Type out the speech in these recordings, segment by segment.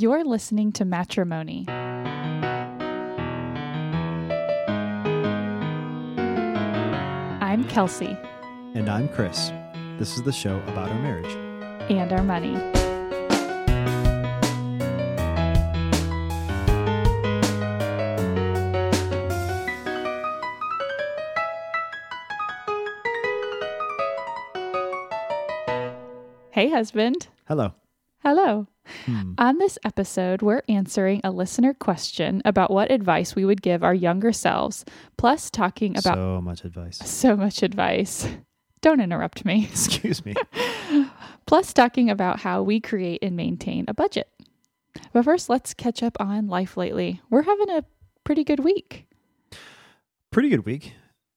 You're listening to Matrimony. I'm Kelsey And I'm Chris. This is the show about our marriage. and our money. Hey, husband. Hello. Hello. Hmm. On this episode, we're answering a listener question about what advice we would give our younger selves, plus talking about so much advice. so much advice. Don't interrupt me. Excuse me. Plus, talking about how we create and maintain a budget. But first, let's catch up on life lately. We're having a pretty good week. Pretty good week.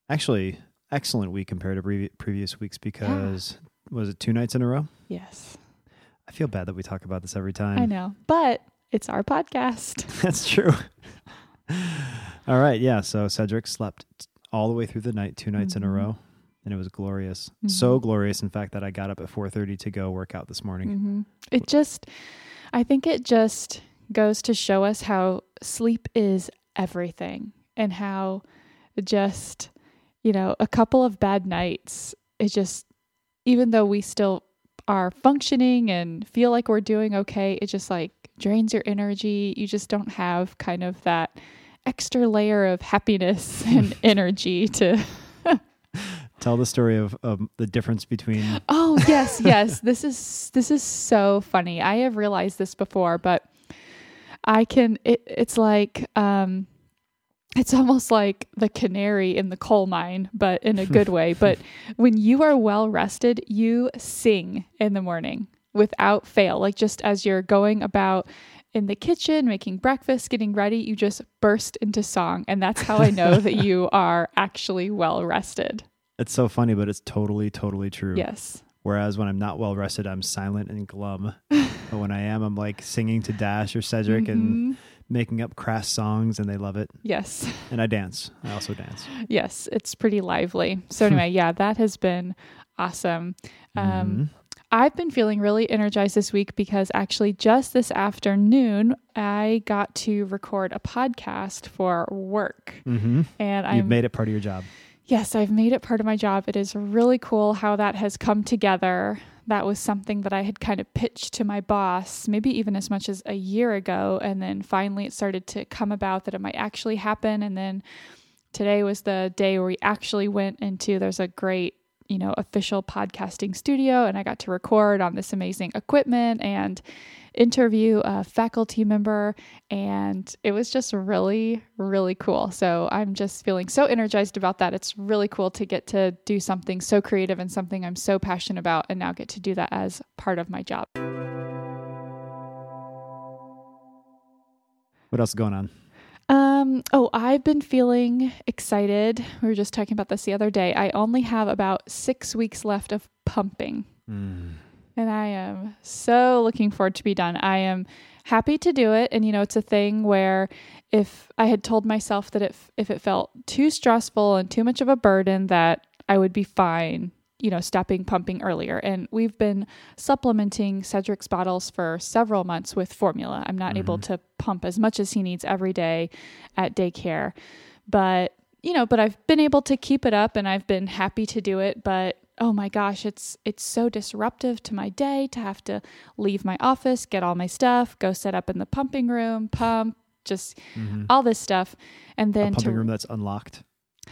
Actually, excellent week compared to previous weeks because was it two nights in a row? Yes, I feel bad that we talk about this every time. I know, but it's our podcast. That's true. all right. Yeah. So Cedric slept all the way through the night, two nights in a Mhm. row, and it was glorious. So Mhm. glorious, in fact, that I got up at 4:30 to go work out this morning. hmm It just, I think it just goes to show us how sleep is everything and how just, you know, a couple of bad nights, it just, even though we still are functioning and feel like we're doing okay, it just like drains your energy. You just don't have kind of that extra layer of happiness and energy to Tell the story of, of the difference between Oh, yes, yes. this is this is so funny. I have realized this before, but I can it, it's like um it's almost like the canary in the coal mine, but in a good way. But when you are well rested, you sing in the morning without fail. Like just as you're going about in the kitchen, making breakfast, getting ready, you just burst into song. And that's how I know that you are actually well rested. It's so funny, but it's totally, totally true. Yes. Whereas when I'm not well rested, I'm silent and glum. but when I am, I'm like singing to Dash or Cedric and Mhm. Making up crass songs, and they love it. Yes. And I dance. I also dance. Yes, it's pretty lively. So anyway, yeah, that has been awesome. Um, Mhm. I've been feeling really energized this week because actually just this afternoon I got to record a podcast for work, mm-hmm. and You've I'm made it part of your job. yes, I've made it part of my job. It is really cool how that has come together. That was something that I had kind of pitched to my boss, maybe even as much as a year ago. And then finally it started to come about that it might actually happen. And then today was the day where we actually went into there's a great, you know, official podcasting studio and I got to record on this amazing equipment and interview a faculty member and it was just really really cool. So i'm just feeling so energized about that. It's really cool to get to do something so creative and something i'm so passionate about and now get to do that as part of my job. What else is going on? Um oh i've been feeling excited we were just talking about this the other day i only have about six weeks left of pumping Mm. And I am so looking forward to be done. I am happy to do it. And, you know, it's a thing where if I had told myself that if, if it felt too stressful and too much of a burden, that I would be fine, you know, stopping pumping earlier. And we've been supplementing Cedric's bottles for several months with formula. I'm not able to pump as much as he needs every day at daycare. But, you know, but I've been able to keep it up and I've been happy to do it. But oh my gosh, it's it's so disruptive to my day to have to leave my office, get all my stuff, go set up in the pumping room, pump, just Mhm. all this stuff. And A then pumping to room that's unlocked.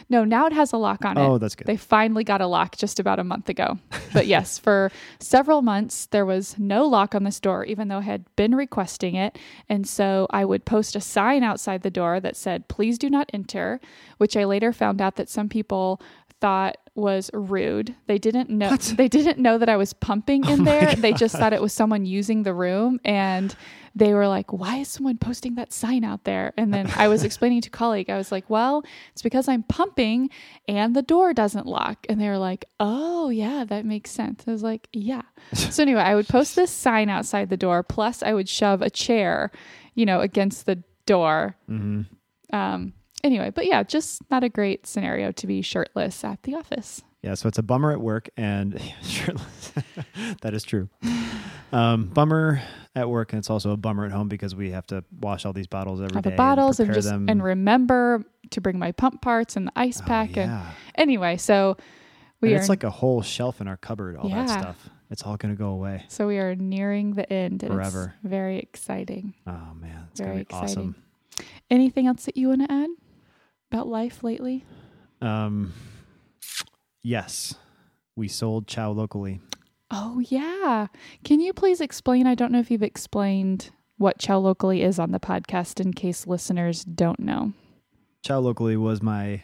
No, now it has a lock on it. Oh, that's good. They finally got a lock just about a month ago. But yes, for several months, there was no lock on this door, even though I had been requesting it. And so I would post a sign outside the door that said, please do not enter, which I later found out that some people thought was rude. They didn't know What? they didn't know that I was pumping in Oh there. They just thought it was someone using the room and they were like, "Why is someone posting that sign out there?" And then I was explaining to a colleague, I was like, "Well, it's because I'm pumping and the door doesn't lock." And they were like, "Oh, yeah, that makes sense." I was like, "Yeah." so anyway, I would post this sign outside the door plus I would shove a chair, you know, against the door. hmm Um anyway, but yeah, just not a great scenario to be shirtless at the office. Yeah, so it's a bummer at work, and that is true. Um, bummer at work, and it's also a bummer at home because we have to wash all these bottles every All day the bottles and, prepare just them. and remember to bring my pump parts and the ice Oh, pack and anyway, so we And are it's like a whole shelf in our cupboard. All that stuff. It's all going to go away. so we are nearing the end and Forever. it's very exciting. Oh man, it's Very going to be awesome. Anything else that you want to add about life lately? Um, yes, we sold Chow locally. Oh yeah. Can you please explain? I don't know if you've explained what Chow Locally is on the podcast in case listeners don't know. Chow locally was my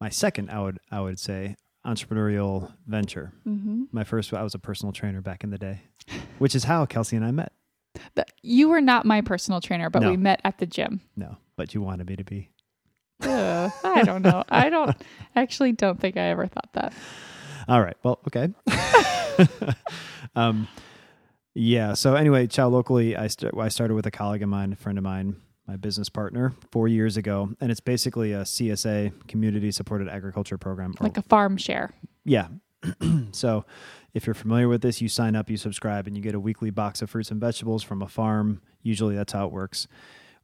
my second, I would I would say, entrepreneurial venture. Mm-hmm. My first, I was a personal trainer back in the day, which is how Kelsey and I met. You were not my personal trainer, but No. we met at the gym. No, but you wanted me to be. Ugh, I don't know. I don't actually don't think I ever thought that. All right. Well, okay. um, yeah. So anyway, Chow locally, I st- I started with a colleague of mine, a friend of mine, my business partner, four years ago, and it's basically a CSA, community supported agriculture program. or- Like a farm share. yeah. so if you're familiar with this, you sign up, you subscribe, and you get a weekly box of fruits and vegetables from a farm. Usually, that's how it works.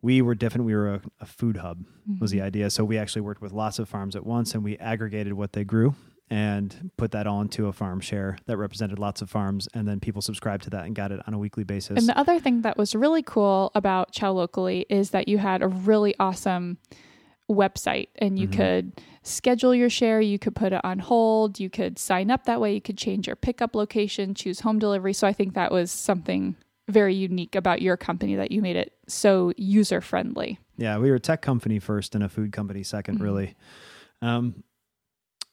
We were different. We were a, a food hub was the idea. So we actually worked with lots of farms at once, and we aggregated what they grew and put that into a farm share that represented lots of farms, and then people subscribed to that and got it on a weekly basis. And the other thing that was really cool about Chow Locally is that you had a really awesome website and you Mhm. could schedule your share, you could put it on hold, you could sign up that way, you could change your pickup location, choose home delivery. So I think that was something very unique about your company that you made it so user friendly. Yeah, we were a tech company first and a food company 2nd Mhm. really. Um,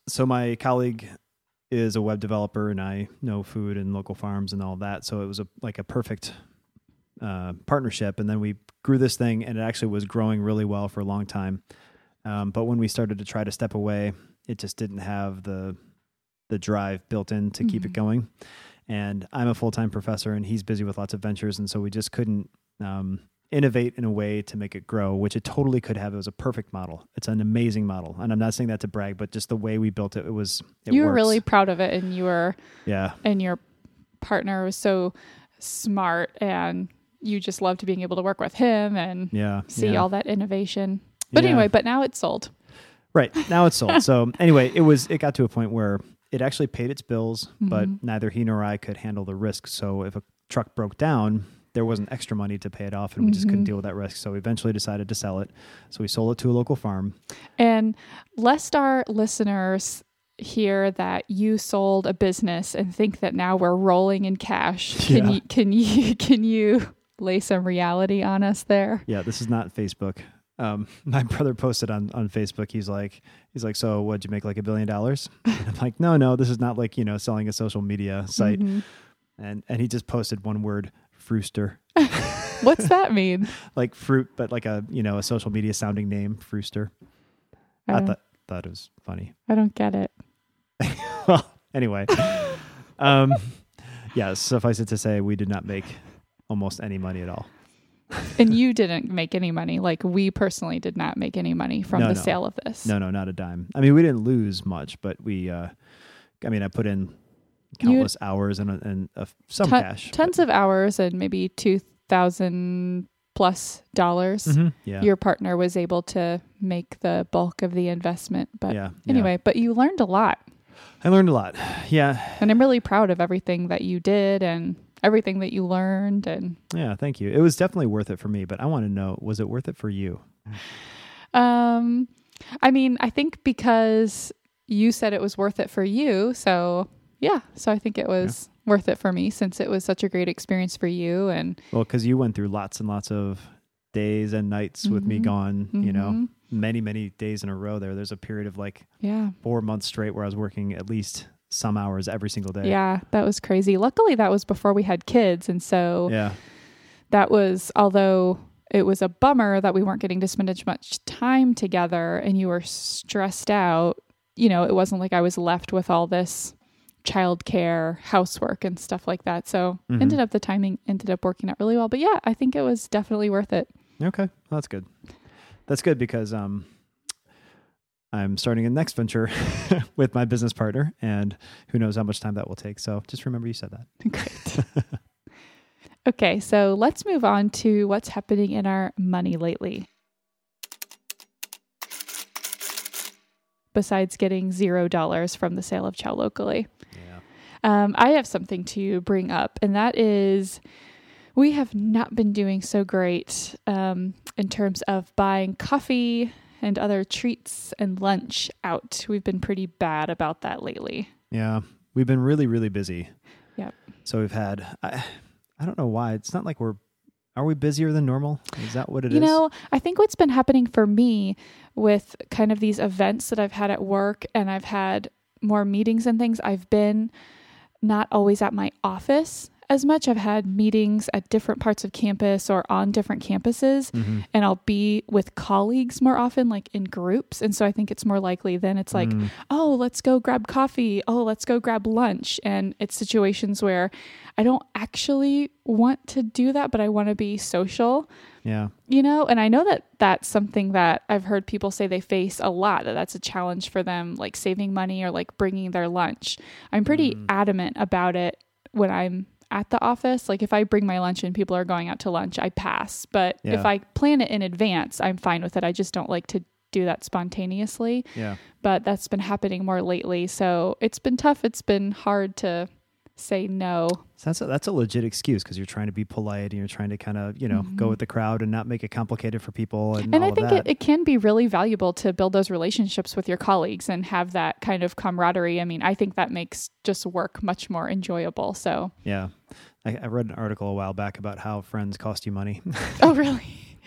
so my colleague is a web developer, and I know food and local farms and all that. So it was a like a perfect uh, partnership. And then we grew this thing, and it actually was growing really well for a long time. Um, but when we started to try to step away, it just didn't have the the drive built in to keep it Mhm. going. And I'm a full time professor, and he's busy with lots of ventures, and so we just couldn't um, innovate in a way to make it grow, which it totally could have. It was a perfect model. It's an amazing model, and I'm not saying that to brag, but just the way we built it, it was. It you were works. really proud of it and you were yeah, and your partner was so smart and you just loved being able to work with him and yeah. see yeah. all that innovation. But Yeah. anyway, but now it's sold. Right now it's sold. so anyway, it was. It got to a point where it actually paid its bills, but Mhm. neither he nor I could handle the risk. So if a truck broke down. There wasn't extra money to pay it off, and we just couldn't Mhm. deal with that risk. So we eventually decided to sell it. So we sold it to a local farm. And lest our listeners hear that you sold a business and think that now we're rolling in cash, can Yeah. you can you can you lay some reality on us there? Yeah, this is not Facebook. Um, my brother posted on, on Facebook. He's like, he's like, so what'd you make like a billion dollars? I'm like, no, no, this is not like you know selling a social media site. Mhm. And and he just posted one word, Frooster, What's that mean? like fruit, but like a you know a social media sounding name, Frooster. I I thought thought it was funny. I don't get it. well, anyway, um, yeah. Suffice it to say, we did not make almost any money at all. And you didn't make any money. Like we personally did not make any money from No, the no. sale of this. No, no, not a dime. I mean, we didn't lose much, but we, uh, I mean, I put in You- countless hours and, and uh, some Ton- cash. Tons of hours and maybe two thousand plus dollars. Mhm. Yeah. Your partner was able to make the bulk of the investment. But yeah. yeah. anyway, but you learned a lot. I learned a lot. Yeah. And I'm really proud of everything that you did and everything that you learned and Yeah. Thank you. It was definitely worth it for me, but I want to know, was it worth it for you? um I mean, I think because you said it was worth it for you, so yeah, so I think it was worth it for me since it was such a great experience for you and Well, because you went through lots and lots of days and nights with me Mhm. gone, you know, Mhm. many, many days in a row there. There's a period of like yeah. four months straight where I was working at least some hours every single day. Yeah, that was crazy. Luckily that was before we had kids and so Yeah. that was although it was a bummer that we weren't getting to spend as much time together and you were stressed out you know it wasn't like i was left with all this childcare housework and stuff like that so Mhm. ended up the timing ended up working out really well but yeah i think it was definitely worth it Okay, well, that's good. That's good because um, I'm starting a next venture with my business partner, and who knows how much time that will take. So just remember you said that. Great. okay, so let's move on to what's happening in our money lately. Besides getting zero dollars from the sale of Chow locally, Yeah. um, I have something to bring up, and that is we have not been doing so great um, in terms of buying coffee and other treats and lunch out. We've been pretty bad about that lately. Yeah. We've been really, really busy. Yep. So we've had, I, I don't know why. It's not like we're, are we busier than normal? Is that what it is? you know, I think what's been happening for me with kind of these events that I've had at work and I've had more meetings and things, I've been not always at my office as much. I've had meetings at different parts of campus or on different campuses, Mhm. and I'll be with colleagues more often, like in groups. And so I think it's more likely then it's like, Mm, oh, let's go grab coffee. Oh, let's go grab lunch. And it's situations where I don't actually want to do that, but I want to be social yeah. you know and i know that that's something that i've heard people say they face a lot that that's a challenge for them like saving money or like bringing their lunch i'm pretty Mm. adamant about it when i'm at the office like if i bring my lunch and people are going out to lunch i pass. But if i plan it in advance i'm fine with it. I just don't like to do that spontaneously. Yeah. but that's been happening more lately. So it's been tough. It's been hard to say no So that's a, that's a legit excuse because you're trying to be polite and you're trying to kind of, you know, go Mhm. with the crowd and not make it complicated for people and, and all I think of that. it, it can be really valuable to build those relationships with your colleagues and have that kind of camaraderie. I mean, I think that makes just work much more enjoyable. So, yeah. I, I read an article a while back about how friends cost you money, oh, really?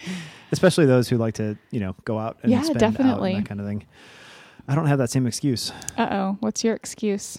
especially those who like to, you know, go out and Yeah, spend out and definitely. that kind of thing. I don't have that same excuse. Uh oh. What's your excuse?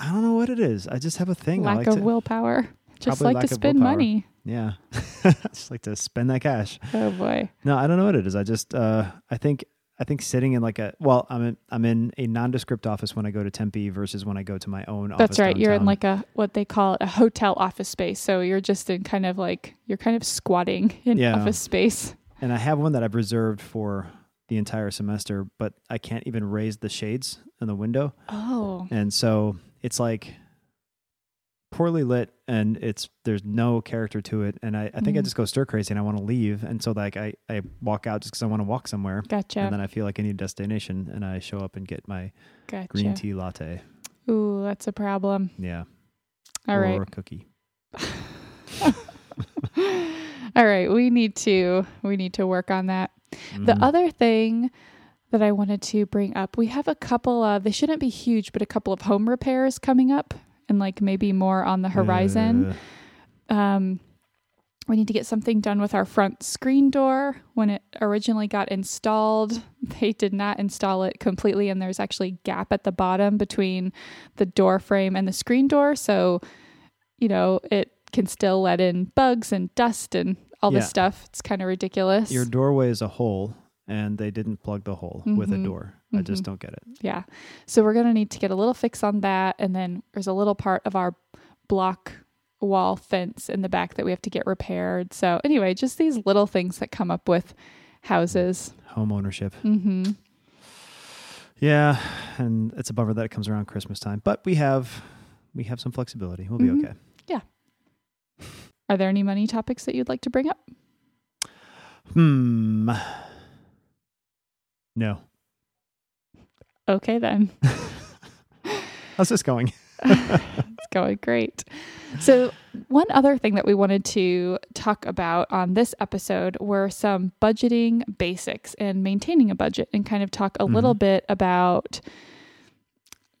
I don't know what it is. I just have a thing. Lack like of to, willpower. Just like to spend willpower. money. yeah, just like to spend that cash. Oh, boy. No, I don't know what it is. I just, uh, I think, I think sitting in like a, well, I'm in, I'm in a nondescript office when I go to Tempe versus when I go to my own office. That's right. You're in like a, what they call a hotel office space. So you're just in kind of like, you're kind of squatting in Yeah. office space. and I have one that I've reserved for the entire semester, but I can't even raise the shades in the window. Oh, And so it's like poorly lit and it's there's no character to it. And I, I think I Mhm. just go stir crazy and I want to leave. And so like I, I walk out just because I want to walk somewhere. gotcha. And then I feel like I need a destination and I show up and get my gotcha. green tea latte. Ooh, that's a problem. Yeah. All or right. a cookie. All right, we need to we need to work on that. The Mhm. other thing that I wanted to bring up, we have a couple of they shouldn't be huge, but a couple of home repairs coming up and like maybe more on the horizon. Uh, Um we need to get something done with our front screen door. When it originally got installed, they did not install it completely and there's actually a gap at the bottom between the door frame and the screen door, so you know, it can still let in bugs and dust and all this stuff. It's kind of ridiculous. your doorway is a hole and they didn't plug the hole with a Mhm. door. I just Mhm. don't get it. Yeah. So we're going to need to get a little fix on that. And then there's a little part of our block wall fence in the back that we have to get repaired. So, anyway, just these little things that come up with houses. Home ownership. hmm Yeah, and it's a bummer that it comes around Christmas time, but we have we have some flexibility. We'll be Mhm. okay. Are there any money topics that you'd like to bring up? Hmm. No. Okay, then. How's this going? it's going great. So, one other thing that we wanted to talk about on this episode were some budgeting basics and maintaining a budget, and kind of talk a little Mhm. bit about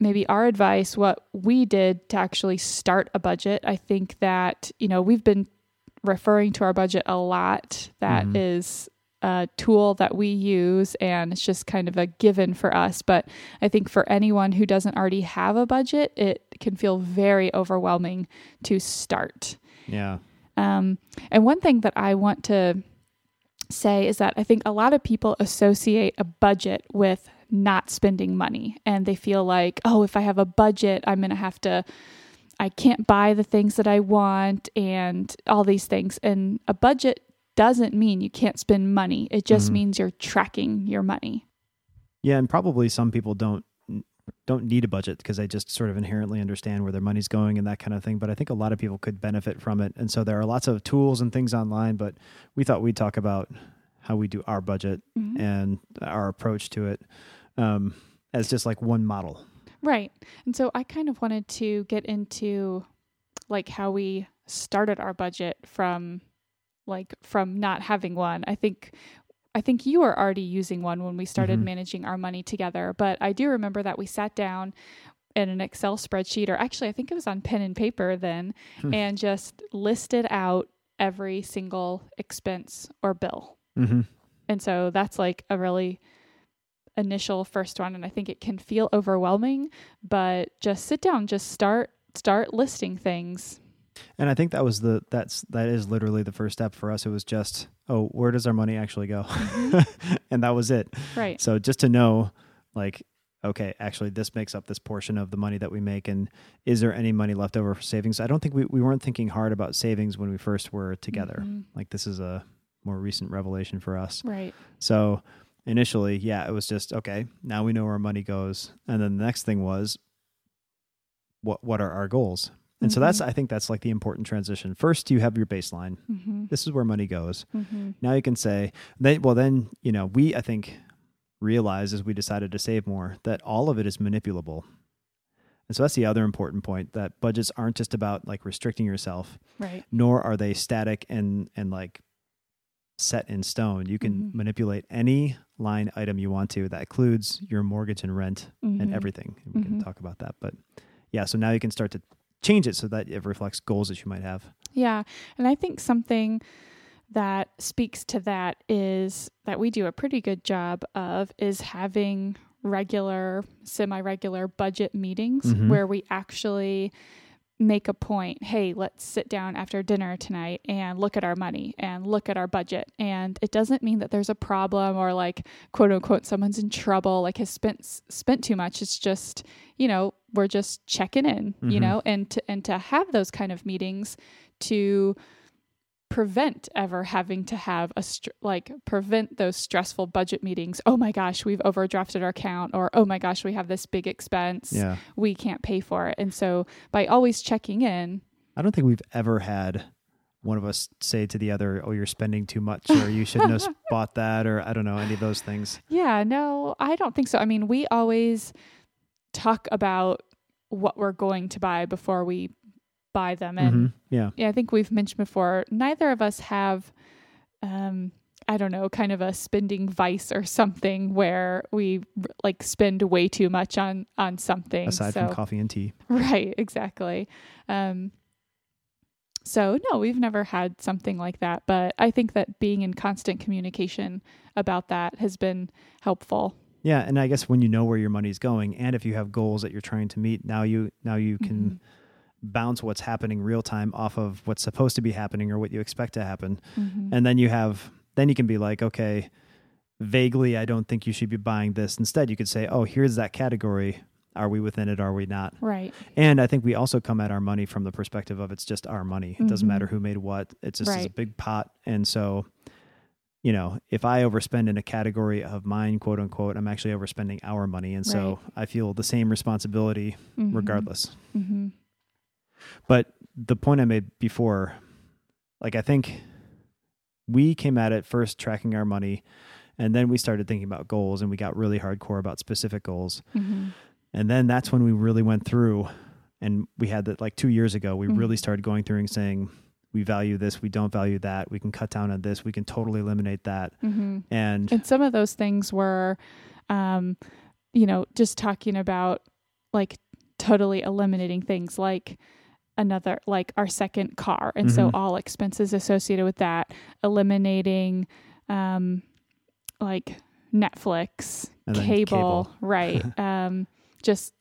maybe our advice, what we did to actually start a budget. I think that, you know, we've been referring to our budget a lot. That Mhm. is a tool that we use and it's just kind of a given for us. But I think for anyone who doesn't already have a budget, it can feel very overwhelming to start. Yeah. Um, and one thing that I want to say is that I think a lot of people associate a budget with not spending money and they feel like, oh, if I have a budget, I'm going to have to, I can't buy the things that I want and all these things. And a budget doesn't mean you can't spend money, it just Mhm. means you're tracking your money. Yeah, and probably some people don't don't need a budget because they just sort of inherently understand where their money's going and that kind of thing. But I think a lot of people could benefit from it. And so there are lots of tools and things online, but we thought we'd talk about how we do our budget Mhm. and our approach to it um, as just like one model. Right. And so I kind of wanted to get into like how we started our budget from like from not having one. I think I think you were already using one when we started Mhm. managing our money together, but I do remember that we sat down in an Excel spreadsheet or actually I think it was on pen and paper then Hmm. and just listed out every single expense or bill. Mm-hmm. And so that's like a really initial first one and I think it can feel overwhelming, but just sit down, just start start listing things. And I think that was the that's that is literally the first step for us. It was just, oh, where does our money actually go? and that was it. Right. So just to know, like, okay, actually, this makes up this portion of the money that we make, and is there any money left over for savings? I don't think we we weren't thinking hard about savings when we first were together. Mhm. Like this is a more recent revelation for us. Right. So initially, yeah, it was just okay. Now we know where our money goes, and then the next thing was, what what are our goals? And so that's Mhm. I think that's like the important transition. First, you have your baseline. Mhm. This is where money goes. Mhm. Now you can say, then, well, then you know we I think realize as we decided to save more that all of it is manipulable. And so that's the other important point that budgets aren't just about like restricting yourself, Right. nor are they static and and like set in stone. You can Mhm. manipulate any line item you want to. That includes your mortgage and rent and Mhm. everything. We can talk about that. But yeah, so now you can start to change it so that it reflects goals that you might have. Yeah. And I think something that speaks to that is that we do a pretty good job of is having regular, semi regular budget meetings Mhm. where we actually make a point hey let's sit down after dinner tonight and look at our money and look at our budget and it doesn't mean that there's a problem or like quote unquote someone's in trouble like has spent spent too much it's just you know we're just checking in you Mhm. know and to and to have those kind of meetings to prevent ever having to have a str- like prevent those stressful budget meetings oh my gosh we've overdrafted our account or oh my gosh we have this big expense Yeah. we can't pay for it and so by always checking in I don't think we've ever had one of us say to the other, "Oh, you're spending too much," or "You shouldn't have bought that," or I don't know any of those things. yeah no i don't think so i mean we always talk about what we're going to buy before we buy them and Mhm. Yeah, yeah, I think we've mentioned before, neither of us have, um, I don't know, kind of a spending vice or something where we like spend way too much on on something. aside so, from coffee and tea. right, exactly. Um, so no, we've never had something like that, but I think that being in constant communication about that has been helpful. Yeah, and I guess when you know where your money's going, and if you have goals that you're trying to meet, now you now you can Mhm. Bounce what's happening real time off of what's supposed to be happening or what you expect to happen, Mhm. and then you have then you can be like, okay, vaguely, I don't think you should be buying this. Instead, you could say, oh, here's that category. Are we within it? Are we not? right. And I think we also come at our money from the perspective of it's just our money. It doesn't Mhm. matter who made what. It's just it's a big pot. And so, you know, if I overspend in a category of mine, quote unquote, I'm actually overspending our money. And so I feel the same responsibility Mhm. regardless. Mhm. But the point I made before, like I think we came at it first tracking our money and then we started thinking about goals and we got really hardcore about specific goals. Mhm. And then that's when we really went through and we had that like two years ago, we Mhm. really started going through and saying, we value this, we don't value that, we can cut down on this, we can totally eliminate that. Mhm. And And some of those things were, um, you know, just talking about like totally eliminating things like another, like our second car. And so Mhm. all expenses associated with that, eliminating, um, like Netflix, cable, cable. right. um, just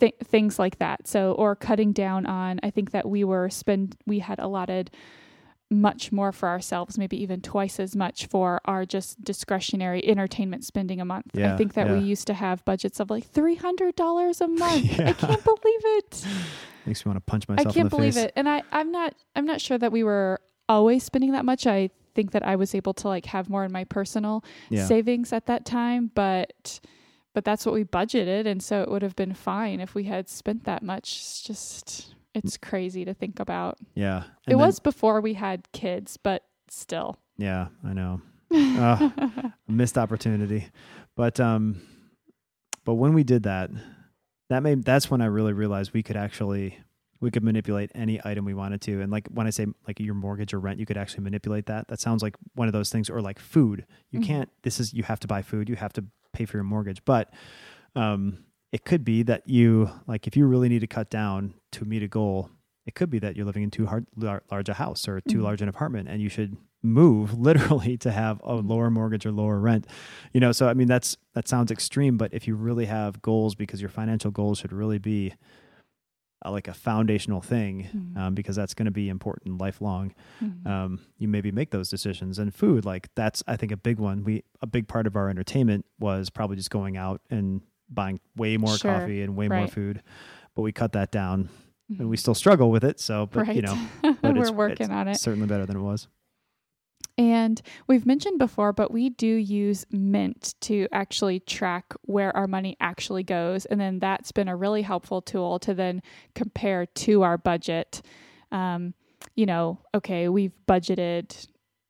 th- things like that. So, or cutting down on, I think that we were spend, we had allotted much more for ourselves, maybe even twice as much for our just discretionary entertainment spending a month. I think that we used to have budgets of like three hundred dollars a month. Yeah. I can't believe it. makes me want to punch I myself in can't believe face. it. And I, I'm not I'm not sure that we were always spending that much. I think that I was able to like have more in my personal Yeah. savings at that time, but but that's what we budgeted. And so it would have been fine if we had spent that much. It's just, it's crazy to think about. Yeah. it then, was before we had kids, but still. Yeah, I know. uh, missed opportunity. But, um, but when we did that, that made, that's when I really realized we could actually we could manipulate any item we wanted to and like when i say like your mortgage or rent you could actually manipulate that that sounds like one of those things or like food you mm-hmm. can't this is you have to buy food you have to pay for your mortgage but um it could be that you like if you really need to cut down to meet a goal it could be that you're living in too hard, large a house or too mm-hmm. large an apartment and you should move literally to have a lower mortgage or lower rent you know so i mean that's that sounds extreme but if you really have goals because your financial goals should really be uh, like a foundational thing mm-hmm. um, because that's going to be important lifelong mm-hmm. um, you maybe make those decisions and food like that's i think a big one we a big part of our entertainment was probably just going out and buying way more sure. coffee and way right. more food but we cut that down and we mm-hmm. still struggle with it so but right. you know but we're working on it certainly better than it was and we've mentioned before, but we do use Mint to actually track where our money actually goes. And then that's been a really helpful tool to then compare to our budget. Um, you know, okay, we've budgeted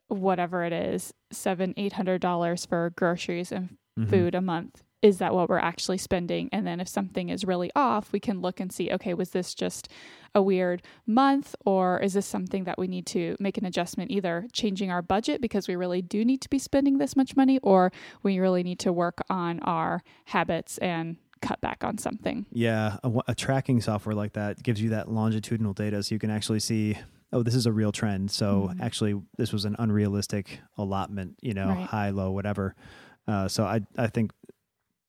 whatever it is, seven, eight hundred dollars for groceries and mm-hmm. food a month is that what we're actually spending? And then if something is really off, we can look and see, okay, was this just a weird month or is this something that we need to make an adjustment, either changing our budget because we really do need to be spending this much money or we really need to work on our habits and cut back on something. Yeah, a, a tracking software like that gives you that longitudinal data so you can actually see oh this is a real trend so mm-hmm. actually this was an unrealistic allotment you know right. high low whatever uh, so I I think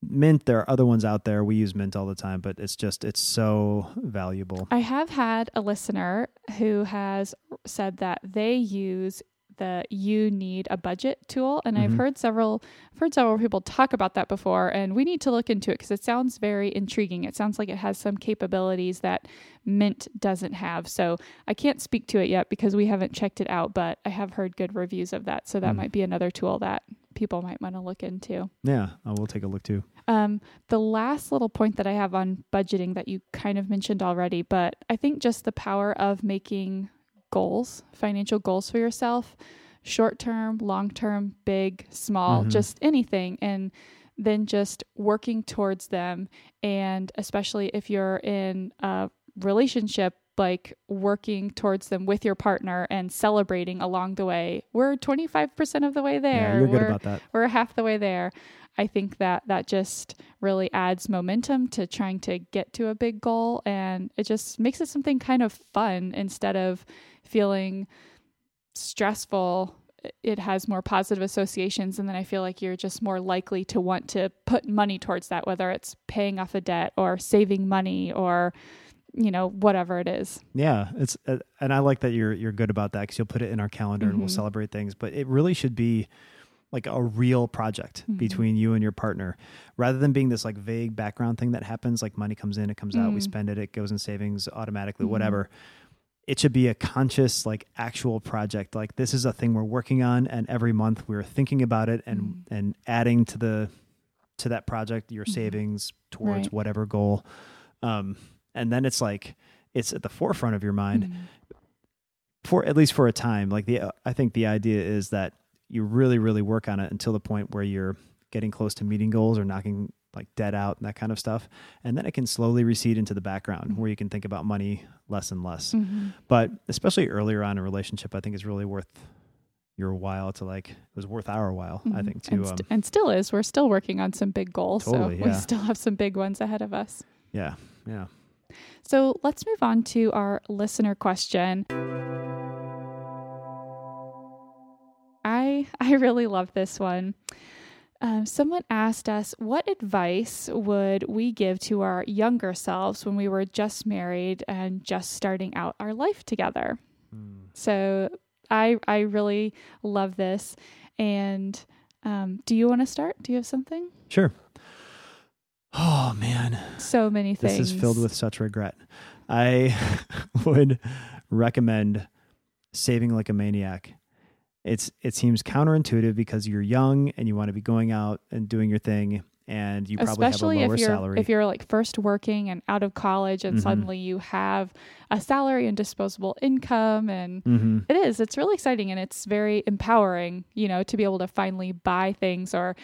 Mint, there are other ones out there. We use Mint all the time, but it's just, it's so valuable. I have had a listener who has said that they use the you need a budget tool and mm-hmm. I've heard several I've heard several people talk about that before and we need to look into it because it sounds very intriguing. It sounds like it has some capabilities that Mint doesn't have. So I can't speak to it yet because we haven't checked it out, but I have heard good reviews of that. So that mm. might be another tool that people might want to look into. Yeah, I will take a look too. Um, the last little point that I have on budgeting that you kind of mentioned already, but I think just the power of making goals, financial goals for yourself, short term, long term, big, small, mm-hmm. just anything. And then just working towards them. And especially if you're in a relationship like working towards them with your partner and celebrating along the way. We're 25% of the way there. Yeah, you're we're, good about that. We're half the way there. I think that that just really adds momentum to trying to get to a big goal and it just makes it something kind of fun instead of feeling stressful it has more positive associations and then i feel like you're just more likely to want to put money towards that whether it's paying off a debt or saving money or you know whatever it is yeah it's uh, and i like that you're you're good about that because you'll put it in our calendar mm-hmm. and we'll mm-hmm. celebrate things but it really should be like a real project mm-hmm. between you and your partner rather than being this like vague background thing that happens like money comes in it comes mm-hmm. out we mm. spend it it goes in savings automatically mm-hmm. whatever it should be a conscious like actual project like this is a thing we're working on and every month we're thinking about it and mm-hmm. and adding to the to that project your savings towards right. whatever goal um and then it's like it's at the forefront of your mind mm-hmm. for at least for a time like the i think the idea is that you really really work on it until the point where you're getting close to meeting goals or knocking like debt out and that kind of stuff and then it can slowly recede into the background where you can think about money less and less mm-hmm. but especially earlier on in a relationship i think it's really worth your while to like it was worth our while mm-hmm. i think too and, st- um, and, still is we're still working on some big goals totally, so yeah. we still have some big ones ahead of us yeah yeah so let's move on to our listener question. I I really love this one. Um, someone asked us, what advice would we give to our younger selves when we were just married and just starting out our life together? Mm. So I I really love this. And um, do you want to start? Do you have something? Sure. Oh man. So many things. This is filled with such regret. I would recommend saving like a maniac. It's it seems counterintuitive because you're young and you want to be going out and doing your thing and you probably especially have a lower if you're salary. if you're like first working and out of college and Mhm. suddenly you have a salary and disposable income and mm-hmm. it is it's really exciting and it's very empowering you know to be able to finally buy things or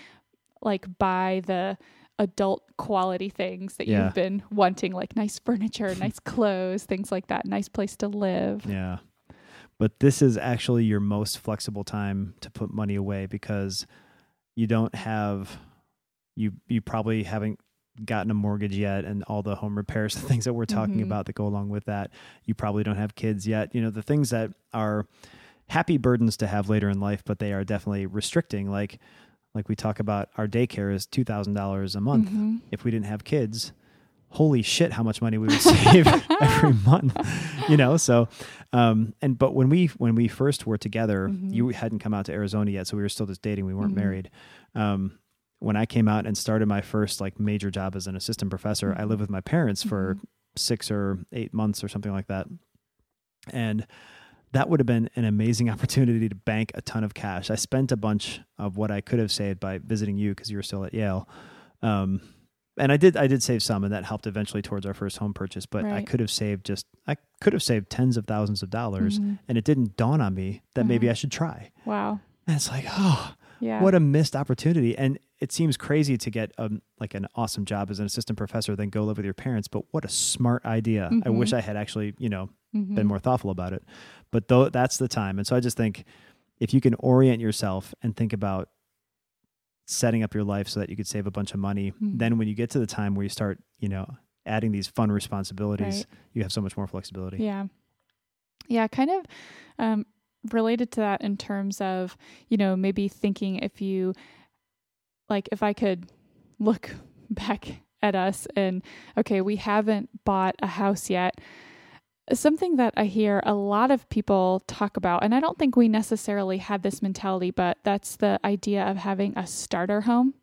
like buy the adult quality things that Yeah. you've been wanting like nice furniture nice clothes things like that nice place to live Yeah. But this is actually your most flexible time to put money away because you don't have you you probably haven't gotten a mortgage yet and all the home repairs and things that we're talking Mhm. about that go along with that. You probably don't have kids yet. You know, the things that are happy burdens to have later in life, but they are definitely restricting like like we talk about our daycare is $2,000 a month. Mhm. If we didn't have kids, holy shit how much money we would save every month you know so um and but when we when we first were together Mhm. you hadn't come out to arizona yet so we were still just dating we weren't Mhm. married um when i came out and started my first like major job as an assistant professor i Mhm. lived with my parents for Mhm. six or eight months or something like that and that would have been an amazing opportunity to bank a ton of cash i spent a bunch of what i could have saved by visiting you because you were still at yale um and I did I did save some and that helped eventually towards our first home purchase, but I could have saved just I could have saved tens of thousands of dollars Mhm. and it didn't dawn on me that maybe Uh-huh. I should try. wow And it's like, oh, yeah what a missed opportunity. And it seems crazy to get um like an awesome job as an assistant professor, then go live with your parents. But what a smart idea. I Mhm. wish I had actually, you know, Mhm. been more thoughtful about it. But though that's the time. And so I just think if you can orient yourself and think about setting up your life so that you could save a bunch of money, Mhm. then when you get to the time where you start, you know, adding these fun responsibilities, Right. you have so much more flexibility. Yeah. Yeah, kind of um, related to that in terms of, you know, maybe thinking if you, like, if I could look back at us and, okay, we haven't bought a house yet. Something that I hear a lot of people talk about, and I don't think we necessarily had this mentality, but that's the idea of having a starter home.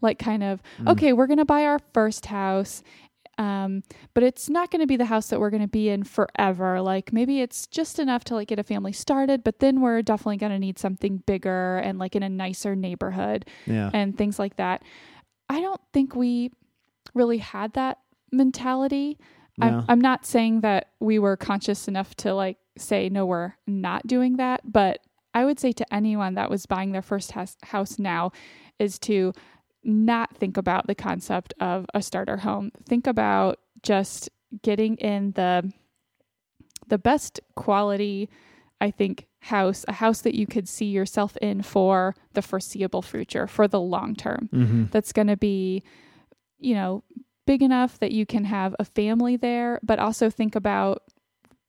Like, kind of, Mm. okay, we're going to buy our first house um, but it's not going to be the house that we're going to be in forever. Like maybe it's just enough to like get a family started, but then we're definitely going to need something bigger and like in a nicer neighborhood Yeah. and things like that. I don't think we really had that mentality. No. I'm, I'm not saying that we were conscious enough to like say, no, we're not doing that. But I would say to anyone that was buying their first house, house now is to not think about the concept of a starter home. Think about just getting in the the best quality I think house, a house that you could see yourself in for the foreseeable future, for the long term. mm-hmm. That's going to be you know, big enough that you can have a family there, but also think about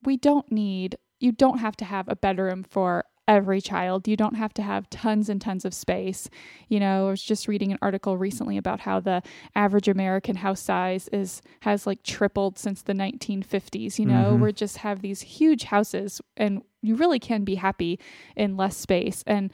we don't need you don't have to have a bedroom for every child. You don't have to have tons and tons of space. You know, I was just reading an article recently about how the average American house size is has like tripled since the 1950s. You know, Mhm. we just have these huge houses and you really can be happy in less space and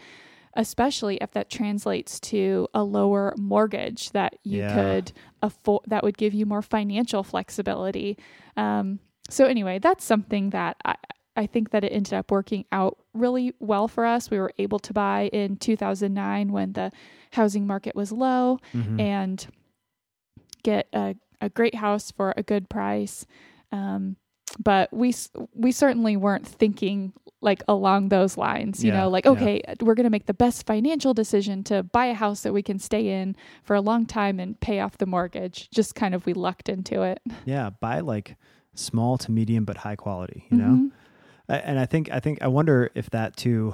especially if that translates to a lower mortgage that you Yeah. could afford that would give you more financial flexibility. Um, so anyway, that's something that I, I think that it ended up working out really well for us. We were able to buy in 2009 when the housing market was low Mm-hmm. and get a, a great house for a good price. Um, but we we certainly weren't thinking like along those lines, you Yeah, know, like yeah. okay, we're going to make the best financial decision to buy a house that we can stay in for a long time and pay off the mortgage. Just kind of we lucked into it. yeah. Buy like small to medium, but high quality, you know? And I think I think I wonder if that too,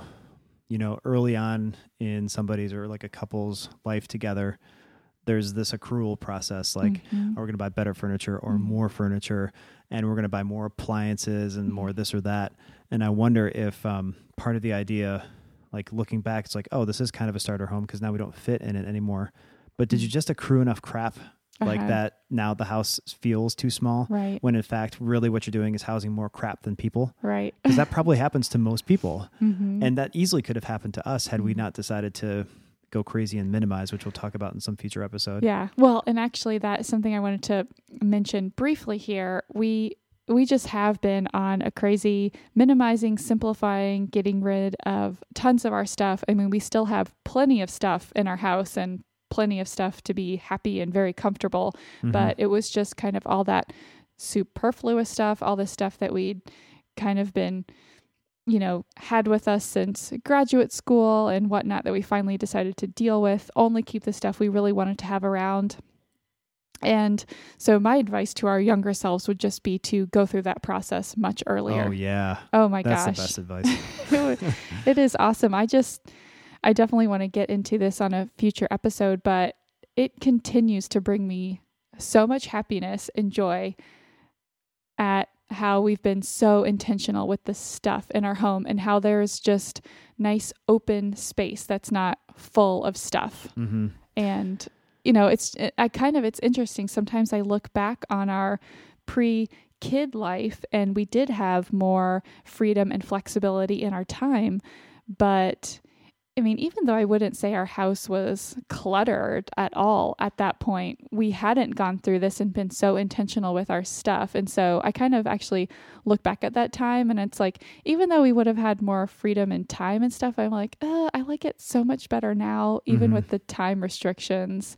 you know, early on in somebody's or like a couple's life together, there's this accrual process like Mhm. oh, we're going to buy better furniture or Mhm. more furniture and we're going to buy more appliances and Mm-hmm. more this or that and i wonder if um, part of the idea like looking back it's like oh this is kind of a starter home because now we don't fit in it anymore but did you just accrue enough crap like Uh-huh. that now the house feels too small Right. when in fact really what you're doing is housing more crap than people Right. because that probably happens to most people Mhm. and that easily could have happened to us had we Mhm. not decided to go crazy and minimize which we'll talk about in some future episode Yeah. Well, and actually that is something I wanted to mention briefly here. We we just have been on a crazy minimizing, simplifying, getting rid of tons of our stuff. I mean, we still have plenty of stuff in our house and plenty of stuff to be happy and very comfortable, Mhm. but it was just kind of all that superfluous stuff, all the stuff that we'd kind of been, you know, had with us since graduate school and whatnot that we finally decided to deal with, only keep the stuff we really wanted to have around. And so, my advice to our younger selves would just be to go through that process much earlier. oh yeah, Oh my that's gosh. the best advice. it is awesome. I just, I definitely want to get into this on a future episode, but it continues to bring me so much happiness and joy at how we've been so intentional with the stuff in our home and how there's just nice open space that's not full of stuff. Hmm and you know it's i kind of it's interesting. Sometimes i look back on our pre kid life and we did have more freedom and flexibility in our time but i mean even though i wouldn't say our house was cluttered at all at that point we hadn't gone through this and been so intentional with our stuff and so i kind of actually look back at that time and it's like even though we would have had more freedom and time and stuff i'm like uh, i like it so much better now even Mhm. with the time restrictions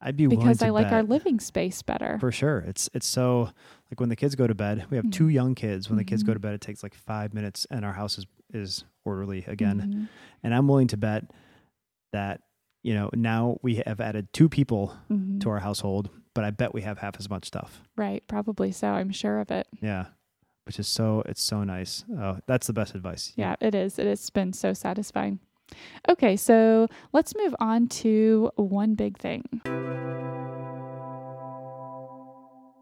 I'd be willing because i like our living space better For sure. It's it's so like when the kids go to bed, we have two young kids. When the kids go Mhm. to bed, it takes like five minutes and our house is, is orderly again. Mhm. And I'm willing to bet that, you know, now we have added two people Mhm. to our household, but I bet we have half as much stuff. right probably so i'm sure of it Yeah. Which is so it's so nice. Oh, that's the best advice. yeah it is it has been so satisfying okay so let's move on to one big thing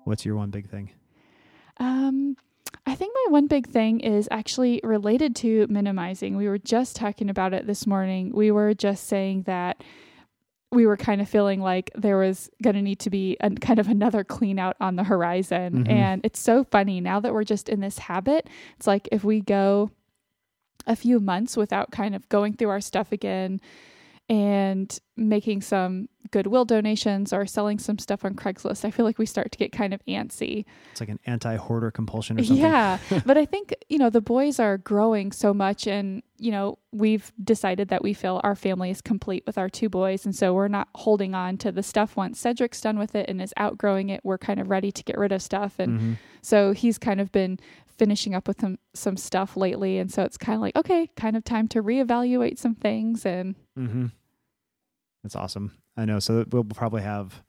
What's your one big thing? Um, I think my one big thing is actually related to minimizing. We were just talking about it this morning. We were just saying that we were kind of feeling like there was going to need to be a kind of another clean out on the horizon. Mhm. And it's so funny now that we're just in this habit. It's like if we go a few months without kind of going through our stuff again and making some goodwill donations or selling some stuff on Craigslist, I feel like we start to get kind of antsy. It's like an anti hoarder compulsion or something. Yeah. but I think, you know, the boys are growing so much and, you know, we've decided that we feel our family is complete with our two boys. And so we're not holding on to the stuff once Cedric's done with it and is outgrowing it. We're kind of ready to get rid of stuff. And Mhm. so he's kind of been finishing up with some, some stuff lately. And so it's kind of like, okay, kind of time to reevaluate some things. And Mm-hmm. That's awesome. I know. So we'll probably have.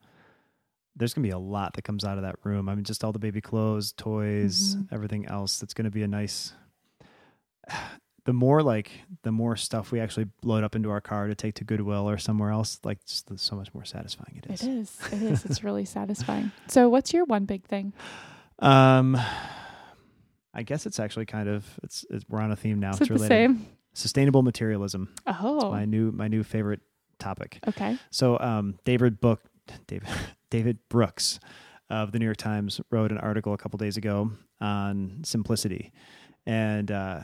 There's gonna be a lot that comes out of that room. I mean, just all the baby clothes, toys, Mhm. everything else. That's gonna be a nice. The more like the more stuff we actually load up into our car to take to Goodwill or somewhere else, like just the, so much more satisfying it is. it is, it is, it's really satisfying. So what's your one big thing? Um, I guess it's actually kind of it's, it's we're on a theme now. Is it's it the same? Sustainable materialism. It's Oh, my new my new favorite topic. okay. So um, David Book, David David Brooks of the New York Times wrote an article a couple days ago on simplicity, and uh,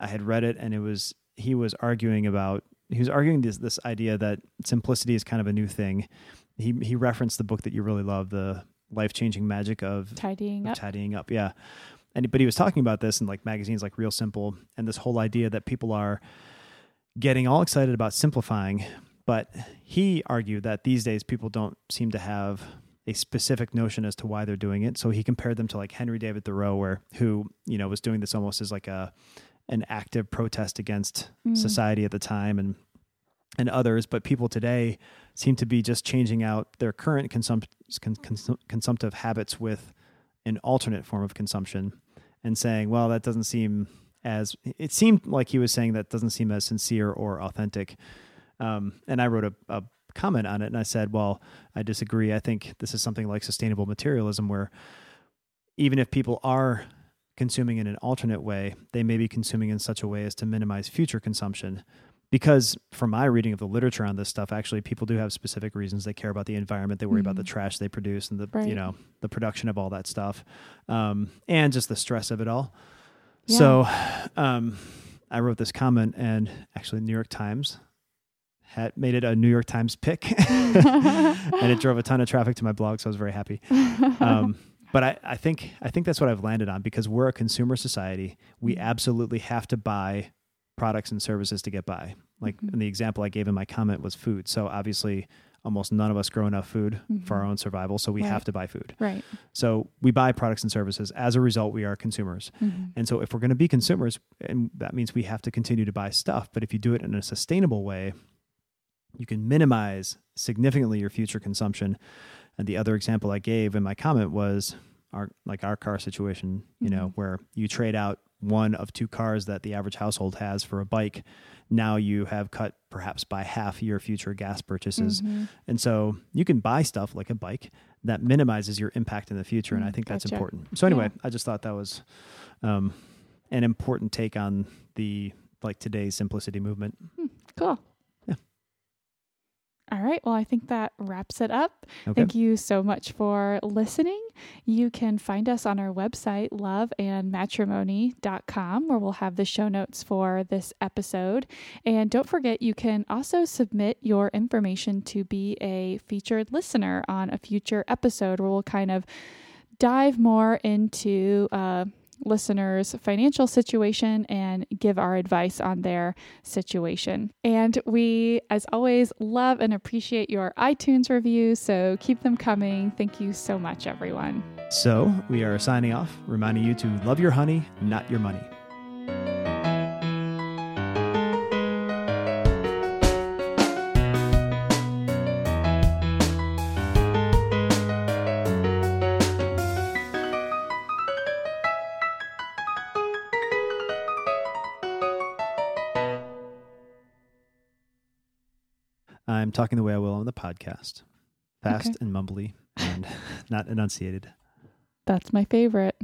I had read it, and it was he was arguing about he was arguing this this idea that simplicity is kind of a new thing. He he referenced the book that you really love, the life changing magic of, Tidying of up. tidying up. Yeah, and but he was talking about this in like magazines like Real Simple, and this whole idea that people are getting all excited about simplifying but he argued that these days people don't seem to have a specific notion as to why they're doing it. So he compared them to like Henry David Thoreau, where who you know was doing this almost as like a an active protest against Mm. society at the time and and others. But people today seem to be just changing out their current consump- con- consum- consumptive habits with an alternate form of consumption and saying, well, that doesn't seem as it seemed like he was saying that doesn't seem as sincere or authentic. Um, and I wrote a, a comment on it and I said, well, I disagree. I think this is something like sustainable materialism where even if people are consuming in an alternate way, they may be consuming in such a way as to minimize future consumption. Because from my reading of the literature on this stuff, actually people do have specific reasons. They care about the environment, they worry about the Mhm. trash they produce and the Right. you know, the production of all that stuff. Um, and just the stress of it all. So um, I wrote this comment and actually the New York Times had made it a New York Times pick. and it drove a ton of traffic to my blog, so I was very happy. Um, but I, I think I think that's what I've landed on because we're a consumer society. We Mhm. absolutely have to buy products and services to get by. Like Mhm. and the example I gave in my comment was food. So obviously almost none of us grow enough food for our own survival, so we Right. have to buy food. Right. So we buy products and services. As a result, we are consumers. Mhm. And so if we're going to be consumers, and that means we have to continue to buy stuff, but if you do it in a sustainable way, you can minimize significantly your future consumption. And the other example I gave in my comment was our like our car situation, you know, Mhm. where you trade out one of two cars that the average household has for a bike. Now you have cut perhaps by half your future gas purchases. Mhm. And so you can buy stuff like a bike that minimizes your impact in the future. And I Mm, think that's gotcha. important. So anyway, Yeah. I just thought that was um, an important take on the like today's simplicity movement. Cool. All right. Well, I think that wraps it up. Okay. Thank you so much for listening. You can find us on our website, loveandmatrimony.com, where we'll have the show notes for this episode. And don't forget, you can also submit your information to be a featured listener on a future episode where we'll kind of dive more into uh, listeners' financial situation and give our advice on their situation. And we, as always, love and appreciate your iTunes reviews. So keep them coming. Thank you so much, everyone. So we are signing off, reminding you to love your honey, not your money. I'm talking the way I will on the podcast. Fast Okay. and mumbly and not enunciated. That's my favorite.